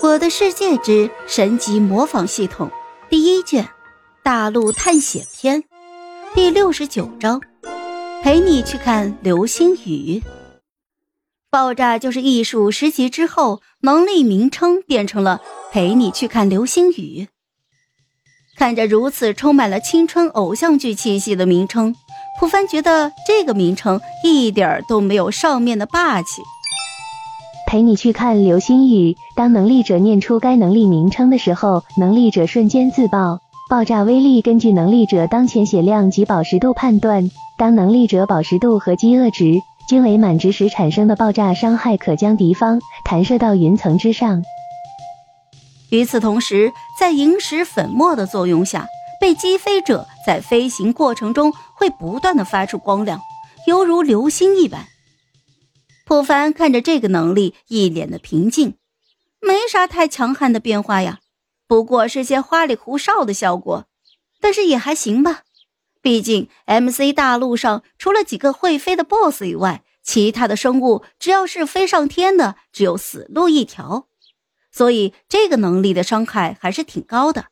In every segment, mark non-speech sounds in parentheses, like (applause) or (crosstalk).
我的世界之神级模仿系统第一卷，大陆探险篇第六十九章，陪你去看流星雨。爆炸就是艺术十级之后，能力名称变成了陪你去看流星雨。看着如此充满了青春偶像剧气息的名称，普凡觉得这个名称一点儿都没有上面的霸气。陪你去看流星雨。当能力者念出该能力名称的时候，能力者瞬间自爆，爆炸威力根据能力者当前血量及饱食度判断。当能力者饱食度和饥饿值均为满值时，产生的爆炸伤害可将敌方弹射到云层之上。与此同时，在萤石粉末的作用下，被击飞者在飞行过程中会不断的发出光亮，犹如流星一般。普凡看着这个能力，一脸的平静，没啥太强悍的变化呀，不过是些花里胡哨的效果，但是也还行吧。毕竟 MC 大陆上除了几个会飞的 BOSS 以外，其他的生物只要是飞上天的，只有死路一条。所以这个能力的伤害还是挺高的，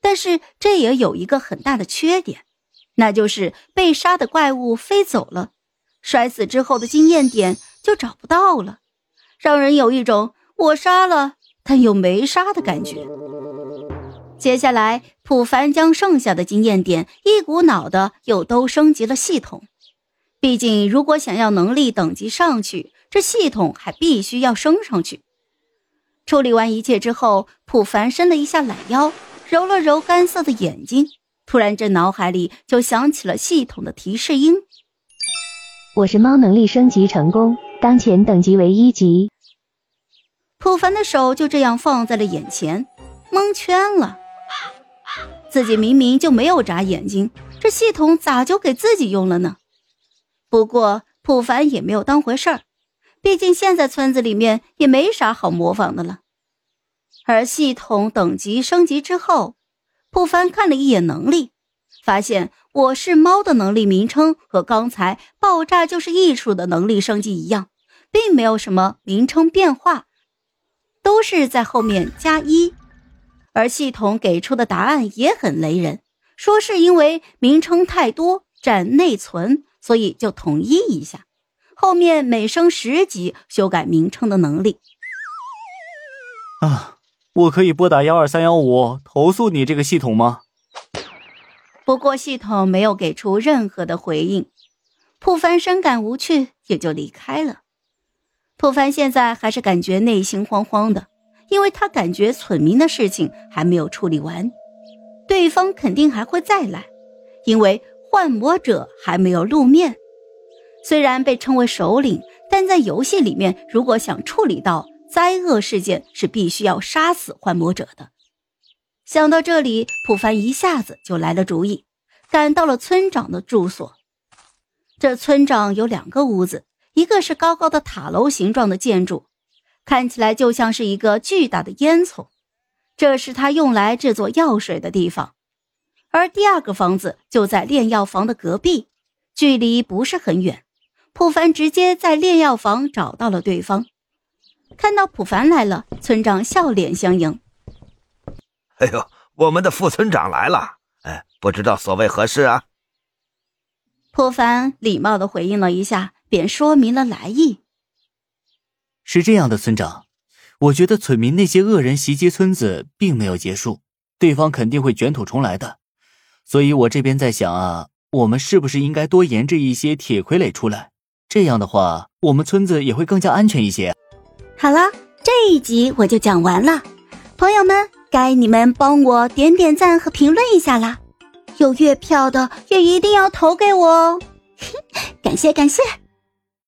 但是这也有一个很大的缺点，那就是被杀的怪物飞走了，摔死之后的经验点。就找不到了，让人有一种我杀了但又没杀的感觉。接下来，普凡将剩下的经验点一股脑的又都升级了系统。毕竟，如果想要能力等级上去，这系统还必须要升上去。处理完一切之后，普凡伸了一下懒腰，揉了揉干涩的眼睛，突然这脑海里就响起了系统的提示音：“我是猫，能力升级成功。”当前等级为一级，普凡的手就这样放在了眼前，蒙圈了。自己明明就没有眨眼睛，这系统咋就给自己用了呢？不过普凡也没有当回事儿，毕竟现在村子里面也没啥好模仿的了。而系统等级升级之后，普凡看了一眼能力，发现。我是猫的能力名称和刚才爆炸就是艺术的能力升级一样，并没有什么名称变化，都是在后面加一。而系统给出的答案也很雷人，说是因为名称太多占内存，所以就统一一下，后面每升十级修改名称的能力。啊，我可以拨打幺二三幺五投诉你这个系统吗？不过系统没有给出任何的回应，普凡深感无趣，也就离开了。普凡现在还是感觉内心慌慌的，因为他感觉村民的事情还没有处理完，对方肯定还会再来，因为幻魔者还没有露面。虽然被称为首领，但在游戏里面，如果想处理到灾厄事件，是必须要杀死幻魔者的。想到这里，普凡一下子就来了主意，赶到了村长的住所。这村长有两个屋子，一个是高高的塔楼形状的建筑，看起来就像是一个巨大的烟囱，这是他用来制作药水的地方。而第二个房子就在炼药房的隔壁，距离不是很远。普凡直接在炼药房找到了对方。看到普凡来了，村长笑脸相迎。哎呦，我们的副村长来了！哎，不知道所谓何事啊？普凡礼貌的回应了一下，便说明了来意。是这样的，村长，我觉得村民那些恶人袭击村子并没有结束，对方肯定会卷土重来的。所以我这边在想啊，我们是不是应该多研制一些铁傀儡出来？这样的话，我们村子也会更加安全一些。好了，这一集我就讲完了，朋友们。该你们帮我点点赞和评论一下啦！有月票的也一定要投给我哦，感 (laughs) 谢感谢。